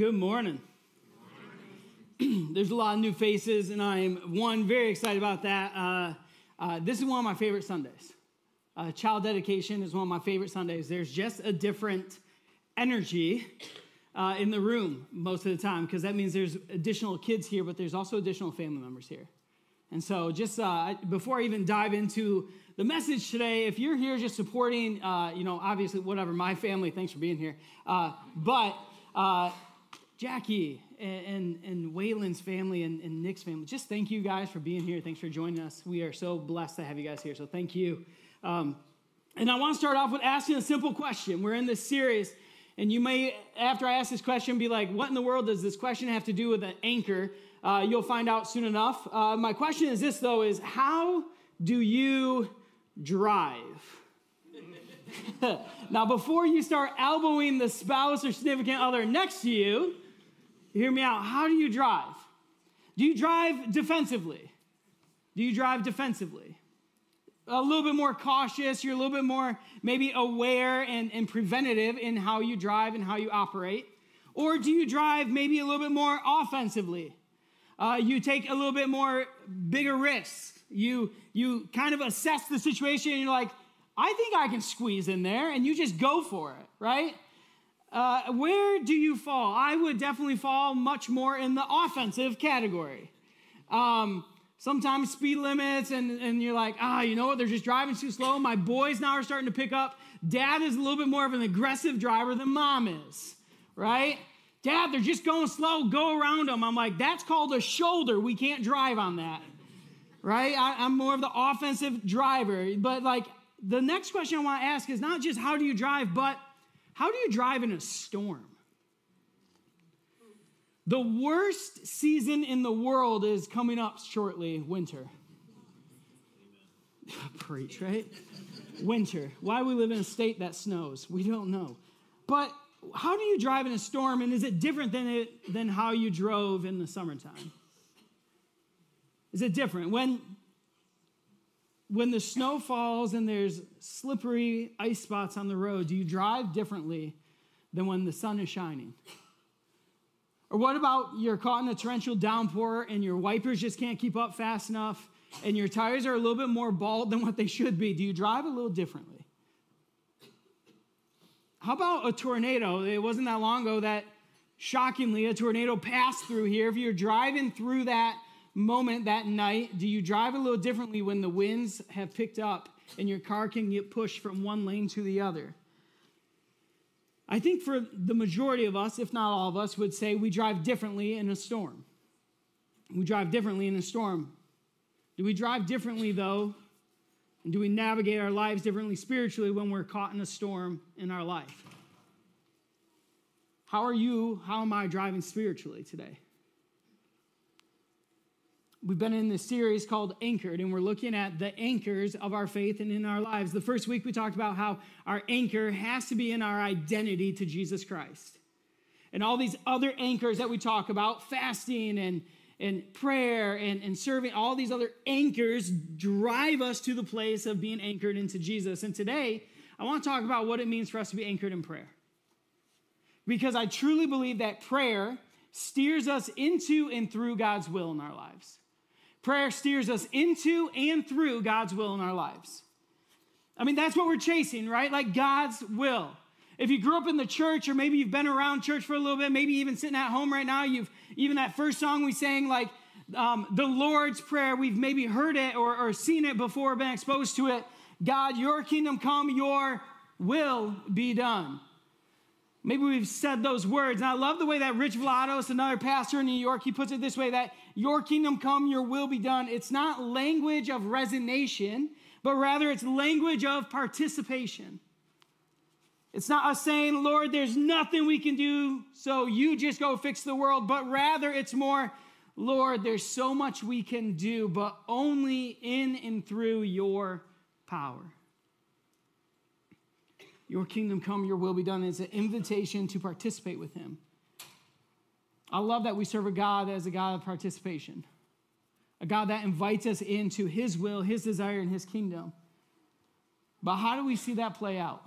Good morning. There's a lot of new faces, and I'm one very excited about that. Uh, uh, this is one of my favorite Sundays. Uh, child dedication is one of my favorite Sundays. There's just a different energy uh, in the room most of the time because that means there's additional kids here, but there's also additional family members here. And so, just uh, before I even dive into the message today, if you're here just supporting, uh, you know, obviously, whatever, my family, thanks for being here. But Jackie and, and, and Waylon's family and, and Nick's family, just thank you guys for being here. Thanks for joining us. We are so blessed to have you guys here. So, thank you. Um, and I want to start off with asking a simple question. We're in this series, and you may, after I ask this question, be like, what in the world does this question have to do with an anchor? Uh, you'll find out soon enough. Uh, my question is this, though, is how do you drive? now, before you start elbowing the spouse or significant other next to you, hear me out. How do you drive? Do you drive defensively? Do you drive defensively? A little bit more cautious, you're a little bit more maybe aware and, and preventative in how you drive and how you operate. Or do you drive maybe a little bit more offensively? Uh, you take a little bit more bigger risks. You, you kind of assess the situation and you're like, I think I can squeeze in there, and you just go for it, right? Uh, where do you fall? I would definitely fall much more in the offensive category. Um, sometimes speed limits, and, and you're like, ah, you know what? They're just driving too slow. My boys now are starting to pick up. Dad is a little bit more of an aggressive driver than mom is, right? Dad, they're just going slow. Go around them. I'm like, that's called a shoulder. We can't drive on that, right? I, I'm more of the offensive driver. But like, the next question I want to ask is not just how do you drive, but how do you drive in a storm? The worst season in the world is coming up shortly winter. Preach, right? winter. Why we live in a state that snows? We don't know. But how do you drive in a storm, and is it different than, it, than how you drove in the summertime? Is it different? When, when the snow falls and there's slippery ice spots on the road, do you drive differently than when the sun is shining? Or what about you're caught in a torrential downpour and your wipers just can't keep up fast enough and your tires are a little bit more bald than what they should be? Do you drive a little differently? How about a tornado? It wasn't that long ago that shockingly a tornado passed through here. If you're driving through that moment that night, do you drive a little differently when the winds have picked up and your car can get pushed from one lane to the other? I think for the majority of us, if not all of us, would say we drive differently in a storm. We drive differently in a storm. Do we drive differently, though, and do we navigate our lives differently spiritually when we're caught in a storm in our life? How are you, how am I driving spiritually today? We've been in this series called Anchored, and we're looking at the anchors of our faith and in our lives. The first week we talked about how our anchor has to be in our identity to Jesus Christ. And all these other anchors that we talk about, fasting and and prayer and, and serving, all these other anchors drive us to the place of being anchored into Jesus. And today, I want to talk about what it means for us to be anchored in prayer. Because I truly believe that prayer steers us into and through God's will in our lives. Prayer steers us into and through God's will in our lives. I mean, that's what we're chasing, right? Like God's will. If you grew up in the church, or maybe you've been around church for a little bit, maybe even sitting at home right now, you've even that first song we sang, like um, the Lord's Prayer, we've maybe heard it or, or seen it before, been exposed to it. God, your kingdom come, your will be done. Maybe we've said those words. And I love the way that Rich Villodas, another pastor in New York, he puts it this way that your kingdom come, your will be done. It's not language of resignation, but rather it's language of participation. It's not us saying, Lord, there's nothing we can do, so you just go fix the world, but rather it's more, Lord, there's so much we can do, but only in and through your power. Your kingdom come, your will be done. It's an invitation to participate with Him. I love that we serve a God that is a God of participation, a God that invites us into His will, His desire, and His kingdom. But how do we see that play out?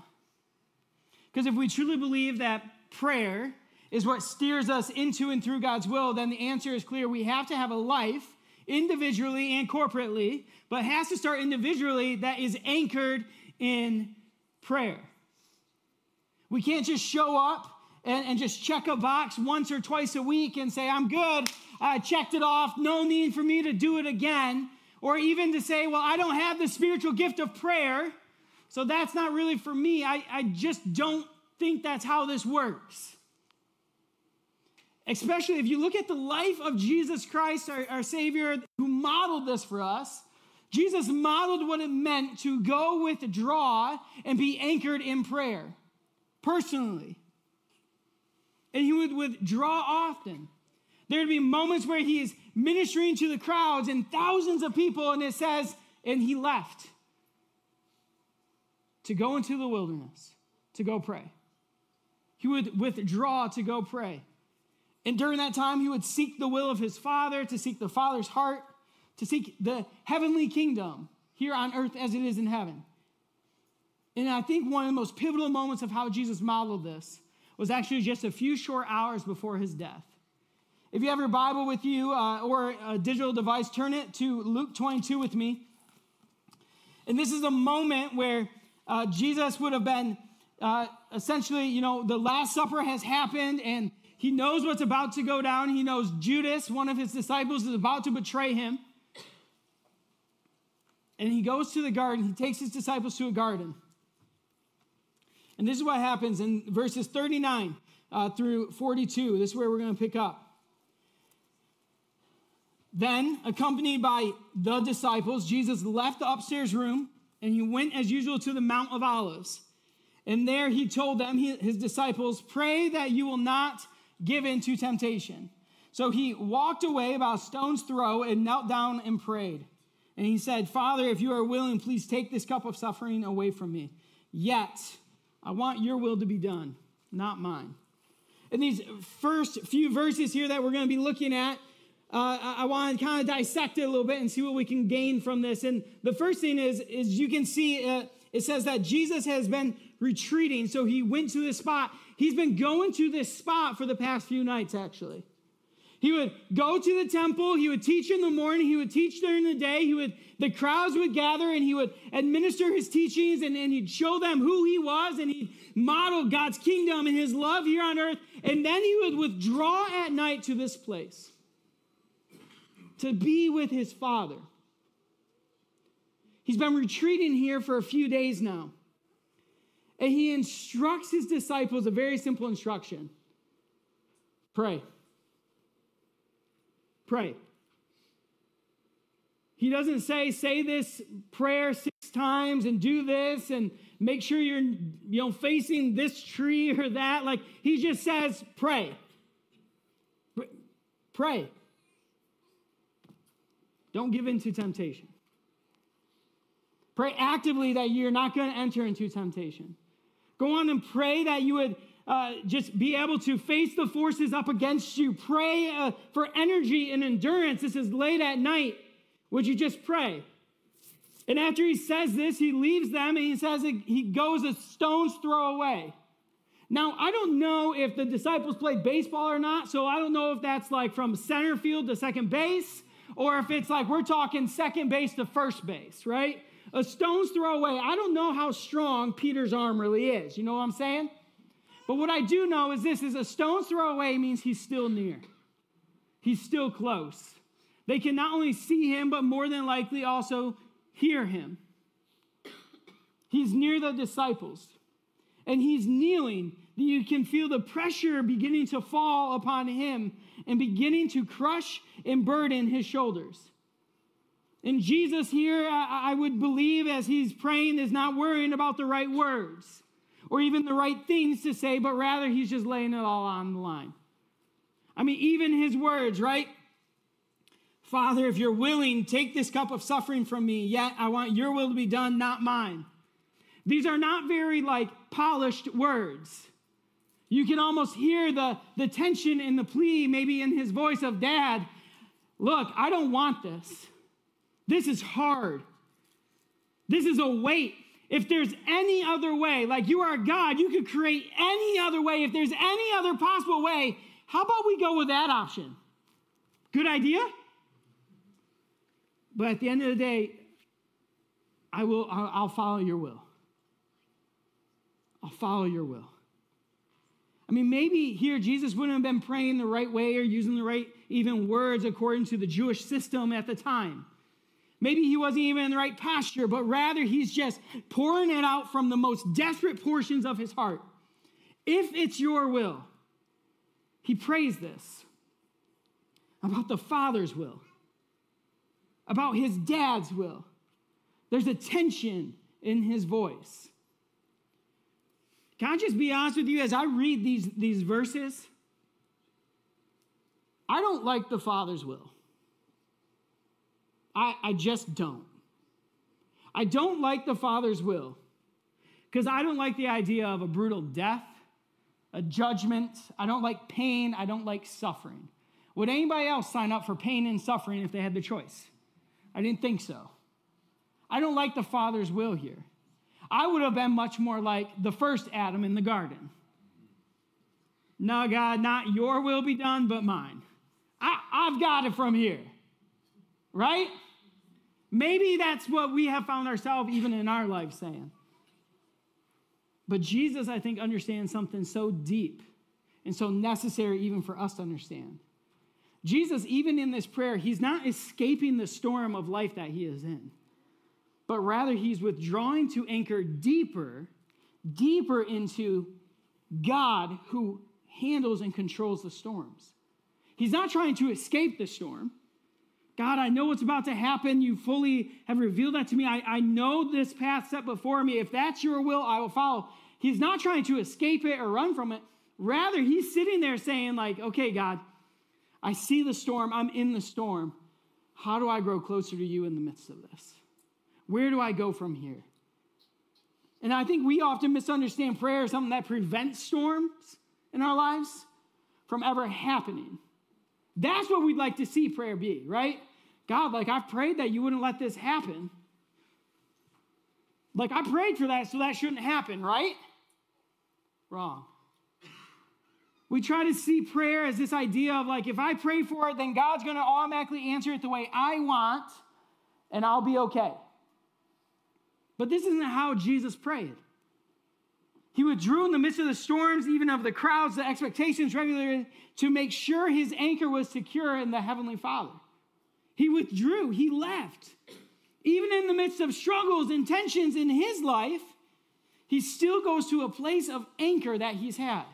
Because if we truly believe that prayer is what steers us into and through God's will, then the answer is clear. We have to have a life individually and corporately, but has to start individually that is anchored in prayer. We can't just show up and, and just check a box once or twice a week and say, I'm good, I checked it off, no need for me to do it again. Or even to say, well, I don't have the spiritual gift of prayer, so that's not really for me. I, I just don't think that's how this works. Especially if you look at the life of Jesus Christ, our, our Savior, who modeled this for us. Jesus modeled what it meant to go withdraw and be anchored in prayer personally. And he would withdraw often. There'd be moments where he is ministering to the crowds and thousands of people, and it says, and he left to go into the wilderness to go pray. He would withdraw to go pray. And during that time, he would seek the will of his Father, to seek the Father's heart, to seek the heavenly kingdom here on earth as it is in heaven. And I think one of the most pivotal moments of how Jesus modeled this was actually just a few short hours before his death. If you have your Bible with you uh, or a digital device, turn it to Luke 22 with me. And this is a moment where uh, Jesus would have been uh, essentially, you know, the Last Supper has happened and he knows what's about to go down. He knows Judas, one of his disciples, is about to betray him. And he goes to the garden. He takes his disciples to a garden. And this is what happens in verses 39 uh, through 42. This is where we're going to pick up. Then, accompanied by the disciples, Jesus left the upstairs room and he went as usual to the Mount of Olives. And there he told them, his disciples, pray that you will not give in to temptation. So he walked away about a stone's throw and knelt down and prayed. And he said, Father, if you are willing, please take this cup of suffering away from me. Yet, I want your will to be done, not mine. In these first few verses here that we're going to be looking at, uh, I want to kind of dissect it a little bit and see what we can gain from this. And the first thing is, is you can see uh, it says that Jesus has been retreating, so he went to this spot. He's been going to this spot for the past few nights, actually. He would go to the temple, he would teach in the morning, he would teach during the day, he would the crowds would gather and he would administer his teachings and, and he'd show them who he was and he'd model God's kingdom and his love here on earth. And then he would withdraw at night to this place to be with his father. He's been retreating here for a few days now. And he instructs his disciples a very simple instruction pray. Pray. He doesn't say, say this prayer six times and do this and make sure you're you know facing this tree or that. Like he just says, pray. Pray. Don't give in to temptation. Pray actively that you're not going to enter into temptation. Go on and pray that you would uh, just be able to face the forces up against you. Pray uh, for energy and endurance. This is late at night. Would you just pray? And after he says this, he leaves them and he says he goes a stone's throw away. Now, I don't know if the disciples played baseball or not, so I don't know if that's like from center field to second base, or if it's like we're talking second base to first base, right? A stone's throw away. I don't know how strong Peter's arm really is. You know what I'm saying? But what I do know is this is a stone's throw away means he's still near. He's still close. They can not only see him, but more than likely also hear him. He's near the disciples and he's kneeling. You can feel the pressure beginning to fall upon him and beginning to crush and burden his shoulders. And Jesus here, I would believe, as he's praying, is not worrying about the right words or even the right things to say, but rather he's just laying it all on the line. I mean, even his words, right? Father, if you're willing, take this cup of suffering from me, yet I want your will to be done, not mine. These are not very like polished words. You can almost hear the, the tension in the plea, maybe in his voice of, Dad, look, I don't want this. This is hard. This is a weight if there's any other way, like you are God, you could create any other way. If there's any other possible way, how about we go with that option? Good idea? But at the end of the day, I will I'll follow your will. I'll follow your will. I mean, maybe here Jesus wouldn't have been praying the right way or using the right even words according to the Jewish system at the time. Maybe he wasn't even in the right posture, but rather he's just pouring it out from the most desperate portions of his heart. If it's your will, he prays this about the Father's will, about his dad's will. There's a tension in his voice. Can I just be honest with you as I read these, these verses? I don't like the Father's will. I, I just don't. I don't like the Father's will because I don't like the idea of a brutal death, a judgment. I don't like pain. I don't like suffering. Would anybody else sign up for pain and suffering if they had the choice? I didn't think so. I don't like the Father's will here. I would have been much more like the first Adam in the garden. No, God, not your will be done, but mine. I, I've got it from here, right? Maybe that's what we have found ourselves even in our life saying. But Jesus, I think, understands something so deep and so necessary even for us to understand. Jesus, even in this prayer, he's not escaping the storm of life that he is in but rather he's withdrawing to anchor deeper, deeper into God who handles and controls the storms. He's not trying to escape the storm. God, I know what's about to happen. You fully have revealed that to me. I, I know this path set before me. If that's your will, I will follow. He's not trying to escape it or run from it. Rather, he's sitting there saying, like, okay, God, I see the storm. I'm in the storm. How do I grow closer to you in the midst of this? Where do I go from here? And I think we often misunderstand prayer as something that prevents storms in our lives from ever happening. That's what we'd like to see prayer be, right? God, like I've prayed that you wouldn't let this happen. Like I prayed for that, so that shouldn't happen, right? Wrong. We try to see prayer as this idea of like, if I pray for it, then God's going to automatically answer it the way I want, and I'll be okay. But this isn't how Jesus prayed. He withdrew in the midst of the storms, even of the crowds, the expectations regularly, to make sure his anchor was secure in the Heavenly Father. He withdrew, he left. Even in the midst of struggles and tensions in his life, he still goes to a place of anchor that he's had.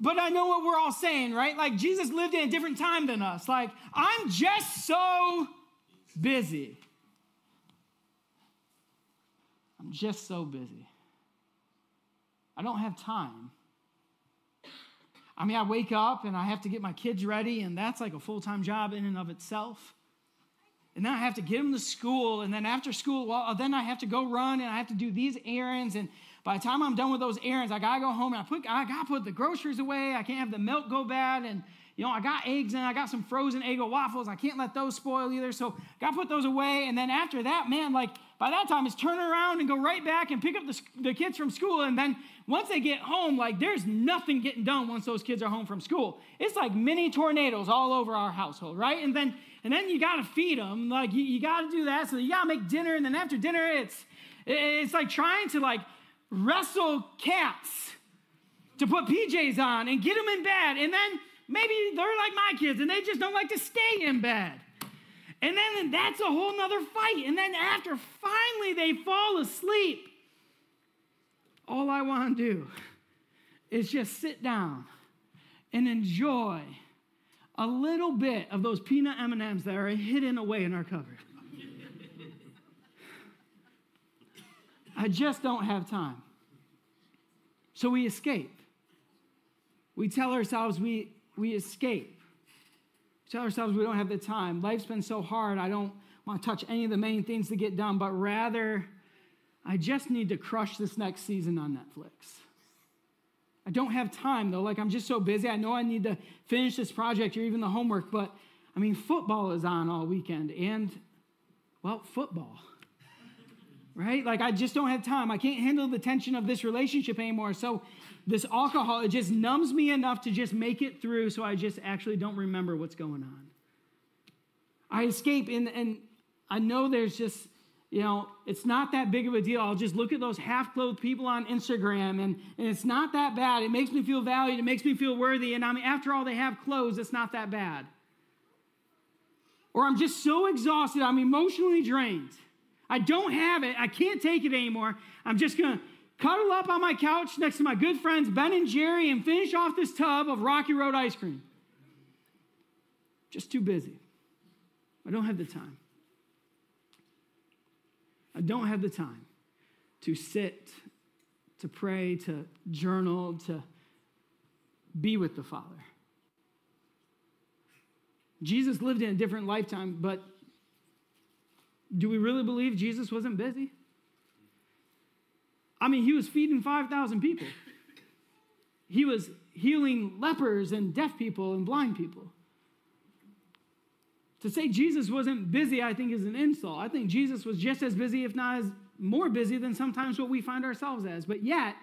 But I know what we're all saying, right? Like Jesus lived in a different time than us. Like, I'm just so busy. I'm just so busy. I don't have time. I mean, I wake up and I have to get my kids ready, and that's like a full time job in and of itself. And then I have to get them to school, and then after school, well, uh, then I have to go run and I have to do these errands. And by the time I'm done with those errands, I gotta go home and I put I gotta put the groceries away. I can't have the milk go bad, and you know, I got eggs and I got some frozen egg waffles. I can't let those spoil either. So got to put those away. And then after that, man, like by that time, it's turn around and go right back and pick up the, the kids from school. And then once they get home, like there's nothing getting done once those kids are home from school. It's like mini tornadoes all over our household, right? And then and then you got to feed them. Like you, you got to do that. So you got to make dinner. And then after dinner, it's it's like trying to like wrestle cats to put PJs on and get them in bed. And then Maybe they're like my kids and they just don't like to stay in bed. And then that's a whole nother fight. And then after finally they fall asleep, all I want to do is just sit down and enjoy a little bit of those peanut M&Ms that are hidden away in our cupboard. I just don't have time. So we escape. We tell ourselves we we escape. Tell ourselves we don't have the time. Life's been so hard, I don't want to touch any of the main things to get done, but rather, I just need to crush this next season on Netflix. I don't have time though. Like, I'm just so busy. I know I need to finish this project or even the homework, but I mean, football is on all weekend and, well, football. Right? Like I just don't have time. I can't handle the tension of this relationship anymore. So this alcohol, it just numbs me enough to just make it through so I just actually don't remember what's going on. I escape, and, and I know there's just, you know, it's not that big of a deal. I'll just look at those half clothed people on Instagram, and, and it's not that bad. It makes me feel valued, it makes me feel worthy. And I mean, after all, they have clothes, it's not that bad. Or I'm just so exhausted, I'm emotionally drained. I don't have it, I can't take it anymore. I'm just gonna cuddle up on my couch next to my good friends Ben and Jerry and finish off this tub of Rocky Road ice cream. Just too busy. I don't have the time. I don't have the time to sit, to pray, to journal, to be with the Father. Jesus lived in a different lifetime, but do we really believe Jesus wasn't busy? I mean, he was feeding 5,000 people. He was healing lepers and deaf people and blind people. To say Jesus wasn't busy, I think, is an insult. I think Jesus was just as busy, if not as more busy, than sometimes what we find ourselves as. But yet,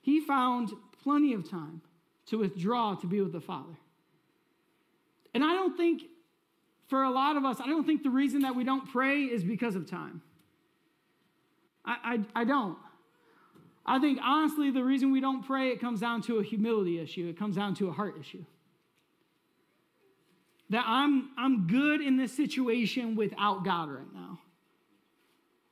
he found plenty of time to withdraw to be with the Father. And I don't think, for a lot of us, I don't think the reason that we don't pray is because of time. I, I, I don't. I think, honestly, the reason we don't pray, it comes down to a humility issue, it comes down to a heart issue that I'm, I'm good in this situation without God right now.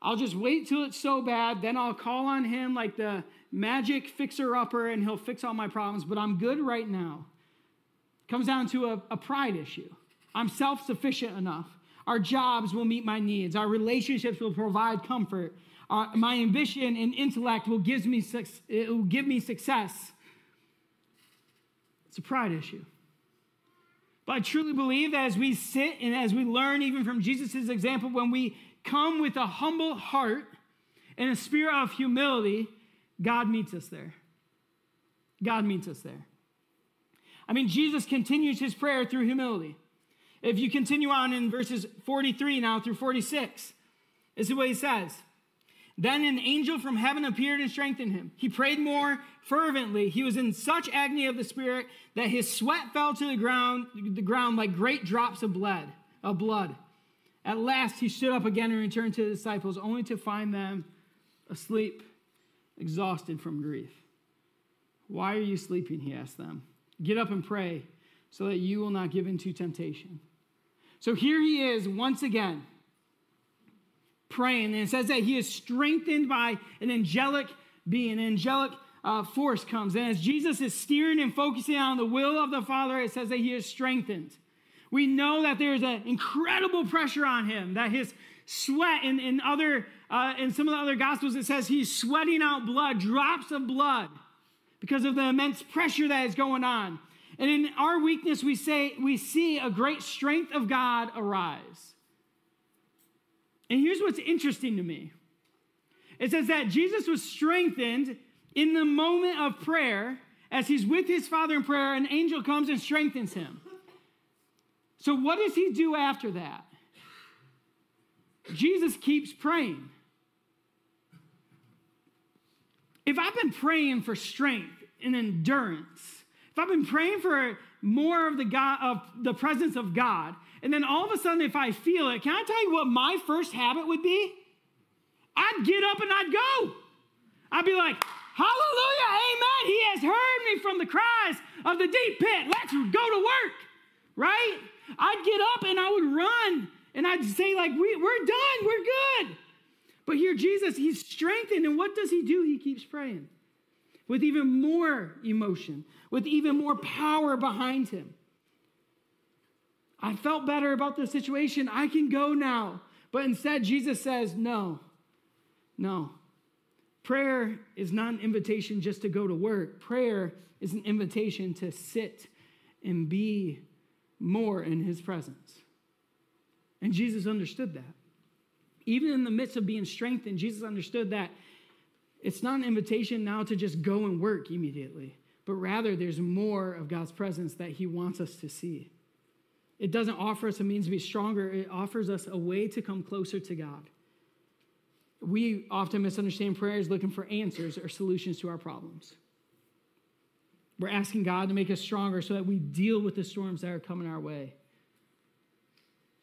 I'll just wait till it's so bad, then I'll call on Him like the magic fixer upper and He'll fix all my problems, but I'm good right now. Comes down to a, a pride issue. I'm self sufficient enough. Our jobs will meet my needs, our relationships will provide comfort. Uh, my ambition and intellect will give me, it will give me success. It's a pride issue. But I truly believe that as we sit and as we learn even from Jesus' example, when we come with a humble heart and a spirit of humility, God meets us there. God meets us there. I mean, Jesus continues his prayer through humility. If you continue on in verses 43 now through 46, this is what he says. Then an angel from heaven appeared and strengthened him. He prayed more fervently. He was in such agony of the spirit that his sweat fell to the ground, the ground like great drops of blood, of blood. At last he stood up again and returned to the disciples, only to find them asleep, exhausted from grief. Why are you sleeping? He asked them. Get up and pray so that you will not give in to temptation. So here he is once again praying. And it says that he is strengthened by an angelic being, an angelic uh, force comes. And as Jesus is steering and focusing on the will of the Father, it says that he is strengthened. We know that there's an incredible pressure on him, that his sweat in, in other uh, in some of the other gospels it says he's sweating out blood drops of blood because of the immense pressure that is going on and in our weakness we say we see a great strength of god arise and here's what's interesting to me it says that Jesus was strengthened in the moment of prayer as he's with his Father in prayer, an angel comes and strengthens him. So, what does he do after that? Jesus keeps praying. If I've been praying for strength and endurance, if I've been praying for more of the God of the presence of God, and then all of a sudden, if I feel it, can I tell you what my first habit would be? I'd get up and I'd go. I'd be like, Hallelujah, amen. He has heard me from the cries of the deep pit. Let's go to work, right? I'd get up and I would run and I'd say, like, we, we're done, we're good. But here, Jesus, he's strengthened. And what does he do? He keeps praying with even more emotion, with even more power behind him. I felt better about the situation. I can go now. But instead, Jesus says, No, no. Prayer is not an invitation just to go to work, prayer is an invitation to sit and be more in his presence. And Jesus understood that. Even in the midst of being strengthened, Jesus understood that it's not an invitation now to just go and work immediately, but rather there's more of God's presence that he wants us to see. It doesn't offer us a means to be stronger, it offers us a way to come closer to God. we often misunderstand prayer as looking for answers or solutions to our problems. We're asking God to make us stronger so that we deal with the storms that are coming our way.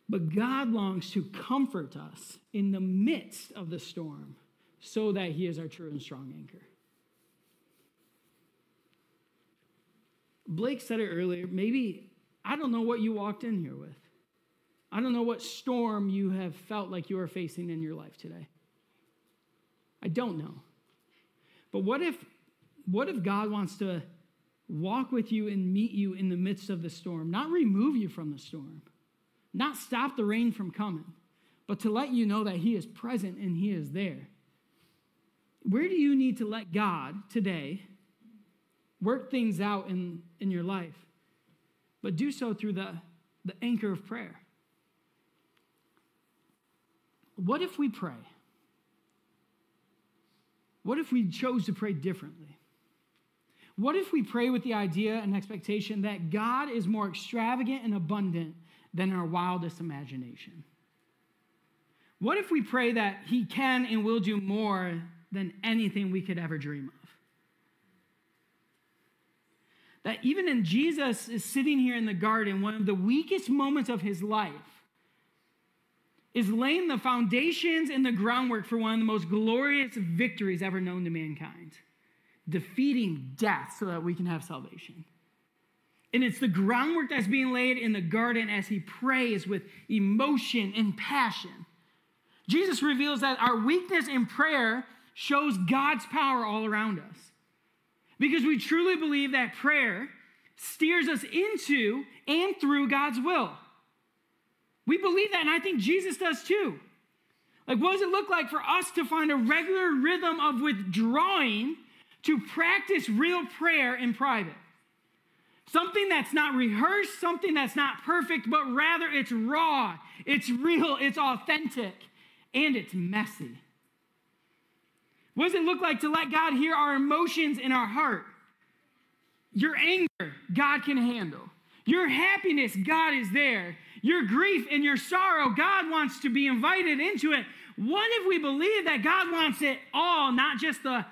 But God longs to comfort us in the midst of the storm so that He is our true and strong anchor. Blake said it earlier. Maybe, I don't know what you walked in here with. I don't know what storm you have felt like you are facing in your life today. I don't know. But what if, what if God wants to walk with you and meet you in the midst of the storm, not remove you from the storm, not stop the rain from coming, but to let you know that He is present and He is there? Where do you need to let God today work things out in, in your life? But do so through the, the anchor of prayer. What if we pray? What if we chose to pray differently? What if we pray with the idea and expectation that God is more extravagant and abundant than our wildest imagination? What if we pray that He can and will do more than anything we could ever dream of? That even in Jesus is sitting here in the garden, one of the weakest moments of his life, is laying the foundations and the groundwork for one of the most glorious victories ever known to mankind defeating death so that we can have salvation. And it's the groundwork that's being laid in the garden as he prays with emotion and passion. Jesus reveals that our weakness in prayer shows God's power all around us. Because we truly believe that prayer steers us into and through God's will. We believe that, and I think Jesus does too. Like, what does it look like for us to find a regular rhythm of withdrawing to practice real prayer in private? Something that's not rehearsed, something that's not perfect, but rather it's raw, it's real, it's authentic, and it's messy. What does it look like to let God hear our emotions in our heart? Your anger, God can handle. Your happiness, God is there. Your grief and your sorrow, God wants to be invited into it. What if we believe that God wants it all, not just the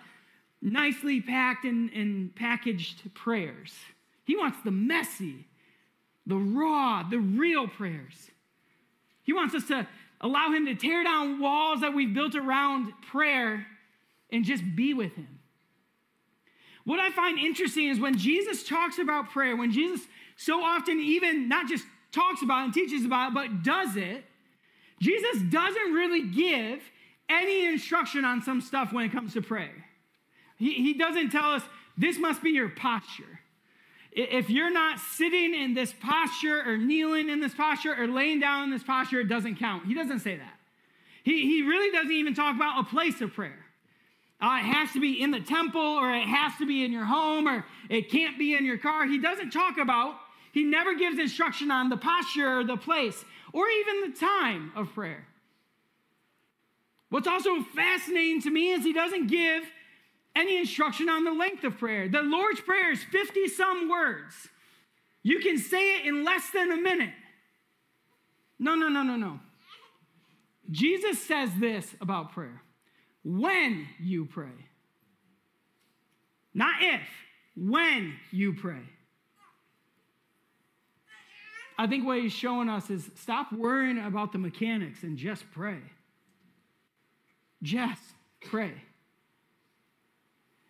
nicely packed and, and packaged prayers? He wants the messy, the raw, the real prayers. He wants us to allow Him to tear down walls that we've built around prayer and just be with Him. What I find interesting is when Jesus talks about prayer, when Jesus so often even not just talks about and teaches about it, but does it, Jesus doesn't really give any instruction on some stuff when it comes to prayer. He, he doesn't tell us this must be your posture. If you're not sitting in this posture or kneeling in this posture or laying down in this posture, it doesn't count. He doesn't say that. He, he really doesn't even talk about a place of prayer. Uh, it has to be in the temple or it has to be in your home or it can't be in your car. He doesn't talk about he never gives instruction on the posture or the place or even the time of prayer. What's also fascinating to me is he doesn't give any instruction on the length of prayer. The Lord's Prayer is 50 some words. You can say it in less than a minute. No, no, no, no, no. Jesus says this about prayer when you pray, not if, when you pray. I think what he's showing us is stop worrying about the mechanics and just pray. Just pray.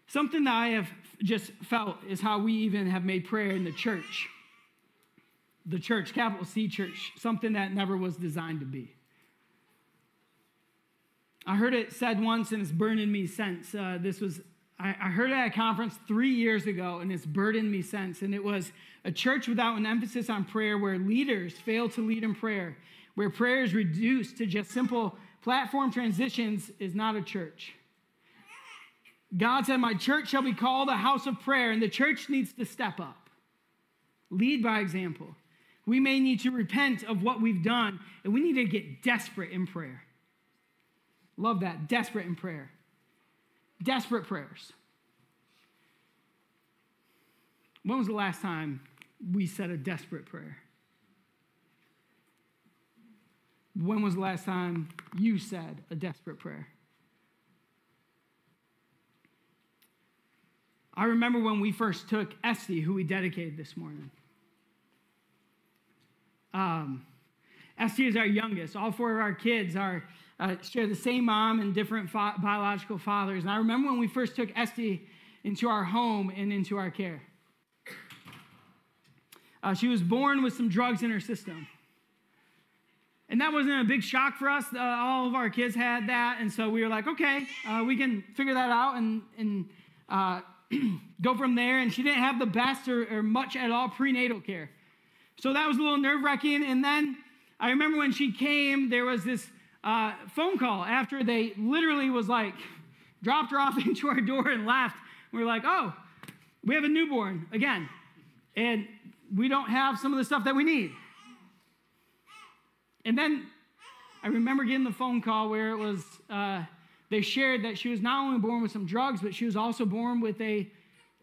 Something that I have just felt is how we even have made prayer in the church. The church, capital C church, something that never was designed to be. I heard it said once and it's burning me since. Uh, this was I, I heard it at a conference three years ago, and it's burdened me since. And it was a church without an emphasis on prayer where leaders fail to lead in prayer, where prayer is reduced to just simple platform transitions, is not a church. God said, My church shall be called a house of prayer, and the church needs to step up, lead by example. We may need to repent of what we've done, and we need to get desperate in prayer. Love that. Desperate in prayer. Desperate prayers. When was the last time we said a desperate prayer? When was the last time you said a desperate prayer? I remember when we first took Esty, who we dedicated this morning. Um, Esty is our youngest. All four of our kids are uh, share the same mom and different fa- biological fathers. And I remember when we first took Esty into our home and into our care. Uh, she was born with some drugs in her system. And that wasn't a big shock for us. Uh, all of our kids had that. And so we were like, okay, uh, we can figure that out and, and uh, go from there. And she didn't have the best or, or much at all prenatal care. So that was a little nerve wracking. And then I remember when she came, there was this uh, phone call after they literally was like, dropped her off into our door and left. We we're like, oh, we have a newborn again. And we don't have some of the stuff that we need. And then I remember getting the phone call where it was, uh, they shared that she was not only born with some drugs, but she was also born with a,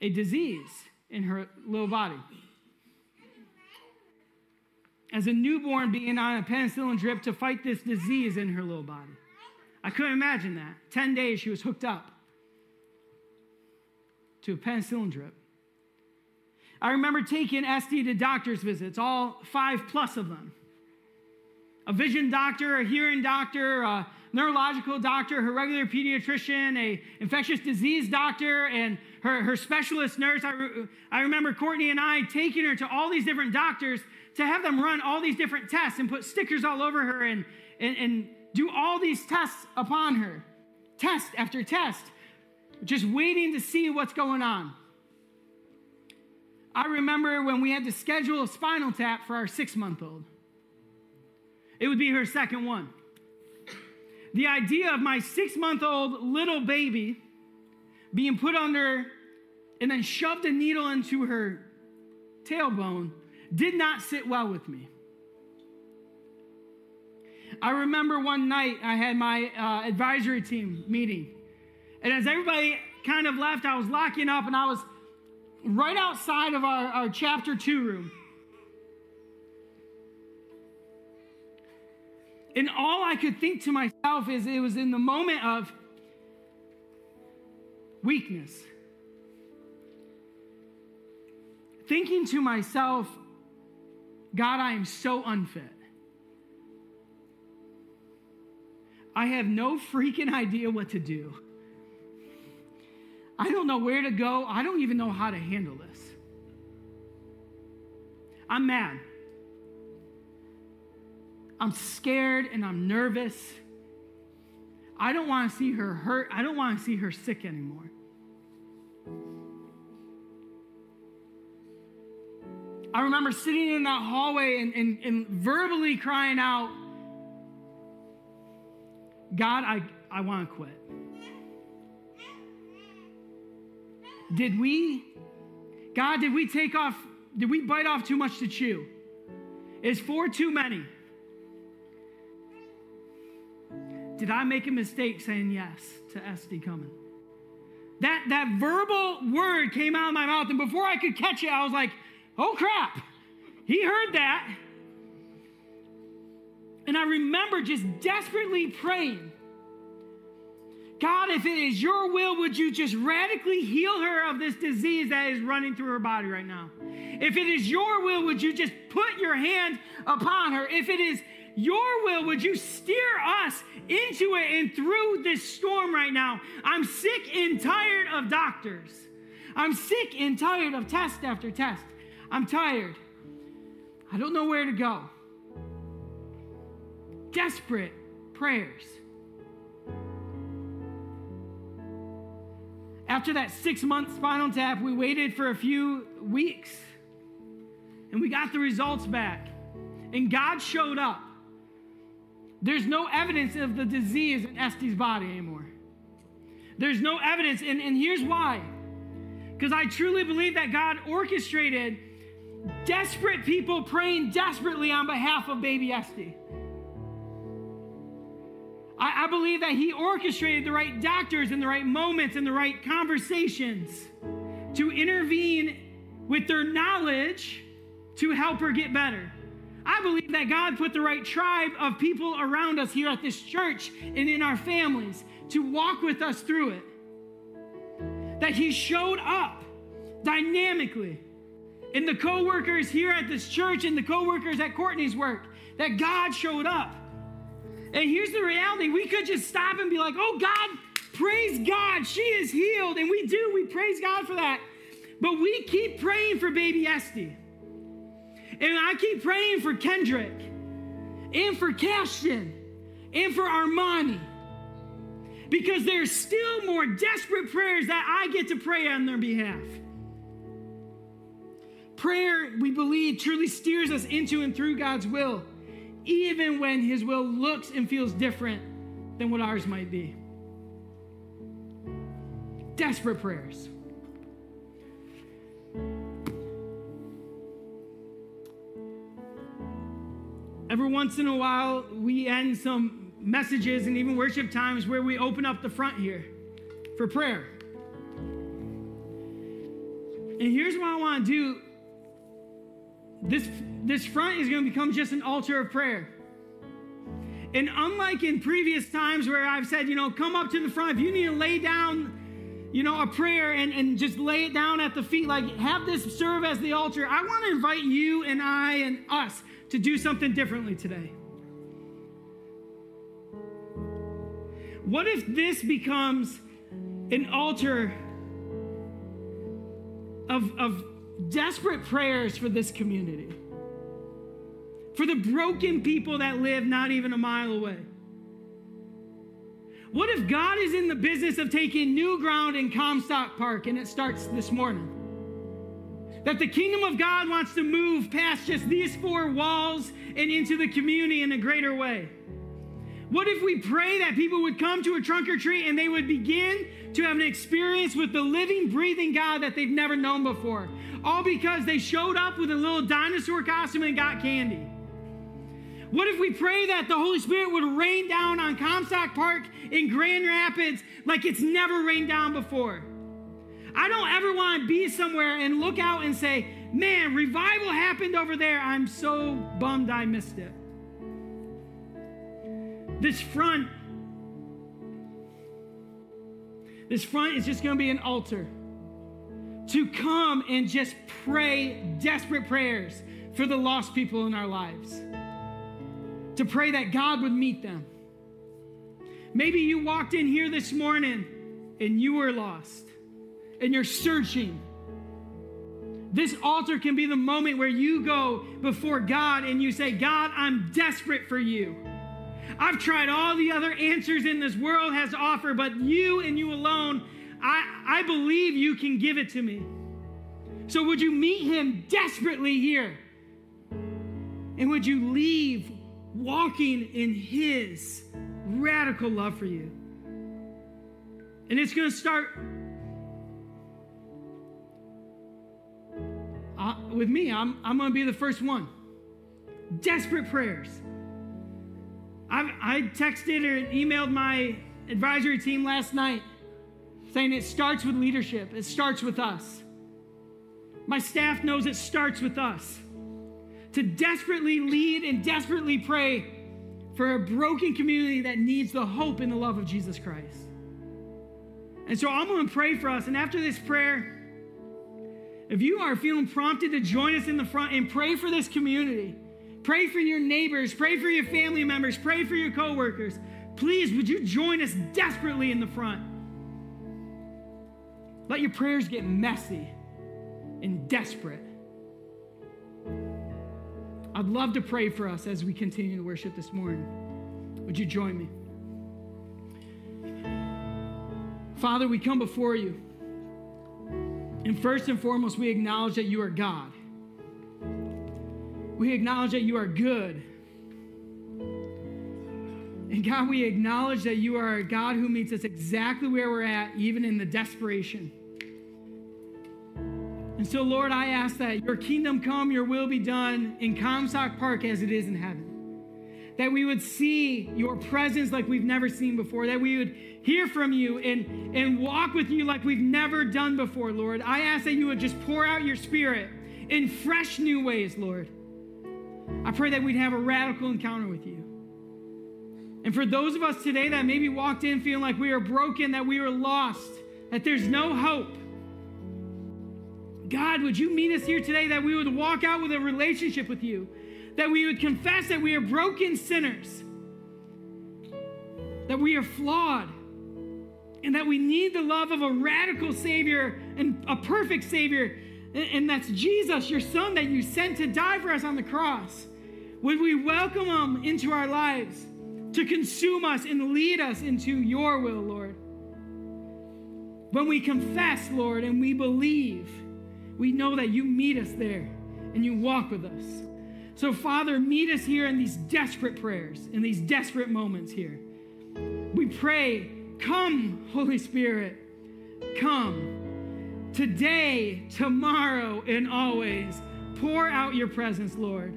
a disease in her little body. As a newborn being on a penicillin drip to fight this disease in her little body. I couldn't imagine that. 10 days she was hooked up to a penicillin drip. I remember taking Esty to doctor's visits, all five plus of them. A vision doctor, a hearing doctor, a neurological doctor, her regular pediatrician, a infectious disease doctor, and her, her specialist nurse. I, re- I remember Courtney and I taking her to all these different doctors to have them run all these different tests and put stickers all over her and, and, and do all these tests upon her, test after test, just waiting to see what's going on. I remember when we had to schedule a spinal tap for our six month old. It would be her second one. The idea of my six month old little baby being put under and then shoved a needle into her tailbone did not sit well with me. I remember one night I had my uh, advisory team meeting. And as everybody kind of left, I was locking up and I was right outside of our, our chapter two room. And all I could think to myself is it was in the moment of weakness. Thinking to myself, God, I am so unfit. I have no freaking idea what to do. I don't know where to go. I don't even know how to handle this. I'm mad. I'm scared and I'm nervous. I don't want to see her hurt. I don't want to see her sick anymore. I remember sitting in that hallway and, and, and verbally crying out, God, I, I want to quit. Did we, God, did we take off, did we bite off too much to chew? Is four too many? Did I make a mistake saying yes to Esty coming? That, that verbal word came out of my mouth, and before I could catch it, I was like, oh crap, he heard that. And I remember just desperately praying God, if it is your will, would you just radically heal her of this disease that is running through her body right now? If it is your will, would you just put your hand upon her? If it is your will, would you steer us into it and through this storm right now? I'm sick and tired of doctors. I'm sick and tired of test after test. I'm tired. I don't know where to go. Desperate prayers. After that six month spinal tap, we waited for a few weeks and we got the results back. And God showed up. There's no evidence of the disease in Esty's body anymore. There's no evidence, and, and here's why. Because I truly believe that God orchestrated desperate people praying desperately on behalf of baby Esty. I, I believe that He orchestrated the right doctors in the right moments and the right conversations to intervene with their knowledge to help her get better. I believe that God put the right tribe of people around us here at this church and in our families to walk with us through it. That He showed up dynamically. In the co workers here at this church and the co workers at Courtney's work, that God showed up. And here's the reality we could just stop and be like, oh, God, praise God, she is healed. And we do, we praise God for that. But we keep praying for baby Esty. And I keep praying for Kendrick and for Cashton and for Armani. Because there's still more desperate prayers that I get to pray on their behalf. Prayer, we believe, truly steers us into and through God's will, even when His will looks and feels different than what ours might be. Desperate prayers. Every once in a while, we end some messages and even worship times where we open up the front here for prayer. And here's what I want to do this, this front is going to become just an altar of prayer. And unlike in previous times where I've said, you know, come up to the front, if you need to lay down, you know, a prayer and, and just lay it down at the feet, like have this serve as the altar, I want to invite you and I and us to do something differently today. What if this becomes an altar of, of desperate prayers for this community? For the broken people that live not even a mile away? What if God is in the business of taking new ground in Comstock Park and it starts this morning? That the kingdom of God wants to move past just these four walls and into the community in a greater way. What if we pray that people would come to a trunk or treat and they would begin to have an experience with the living, breathing God that they've never known before? All because they showed up with a little dinosaur costume and got candy. What if we pray that the Holy Spirit would rain down on Comstock Park in Grand Rapids like it's never rained down before? I don't ever want to be somewhere and look out and say, man, revival happened over there. I'm so bummed I missed it. This front, this front is just going to be an altar to come and just pray desperate prayers for the lost people in our lives. To pray that God would meet them. Maybe you walked in here this morning and you were lost and you're searching, this altar can be the moment where you go before God and you say, God, I'm desperate for you. I've tried all the other answers in this world has to offer, but you and you alone, I, I believe you can give it to me. So would you meet him desperately here? And would you leave walking in his radical love for you? And it's going to start uh, with me, I'm, I'm going to be the first one. Desperate prayers. I've, I texted or emailed my advisory team last night saying it starts with leadership, it starts with us. My staff knows it starts with us. To desperately lead and desperately pray for a broken community that needs the hope and the love of Jesus Christ. And so I'm going to pray for us. And after this prayer, if you are feeling prompted to join us in the front and pray for this community, pray for your neighbors, pray for your family members, pray for your coworkers, please would you join us desperately in the front? Let your prayers get messy and desperate. I'd love to pray for us as we continue to worship this morning. Would you join me? Father, we come before you. And first and foremost, we acknowledge that you are God. We acknowledge that you are good. And God, we acknowledge that you are a God who meets us exactly where we're at, even in the desperation. And so, Lord, I ask that your kingdom come, your will be done in Comstock Park as it is in heaven. That we would see your presence like we've never seen before, that we would hear from you and, and walk with you like we've never done before, Lord. I ask that you would just pour out your spirit in fresh new ways, Lord. I pray that we'd have a radical encounter with you. And for those of us today that maybe walked in feeling like we are broken, that we are lost, that there's no hope, God, would you meet us here today that we would walk out with a relationship with you, that we would confess that we are broken sinners, that we are flawed, and that we need the love of a radical Savior and a perfect Savior, and that's Jesus, your Son, that you sent to die for us on the cross. Would we welcome him into our lives to consume us and lead us into your will, Lord? When we confess, Lord, and we believe, we know that you meet us there and you walk with us. So, Father, meet us here in these desperate prayers, in these desperate moments here. We pray, come, Holy Spirit, come. Today, tomorrow, and always, pour out your presence, Lord,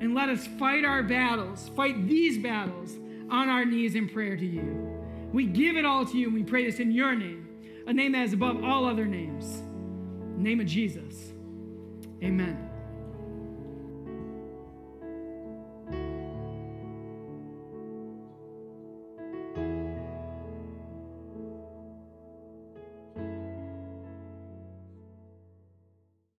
and let us fight our battles, fight these battles on our knees in prayer to you. We give it all to you, and we pray this in your name, a name that is above all other names. name of Jesus. Amen.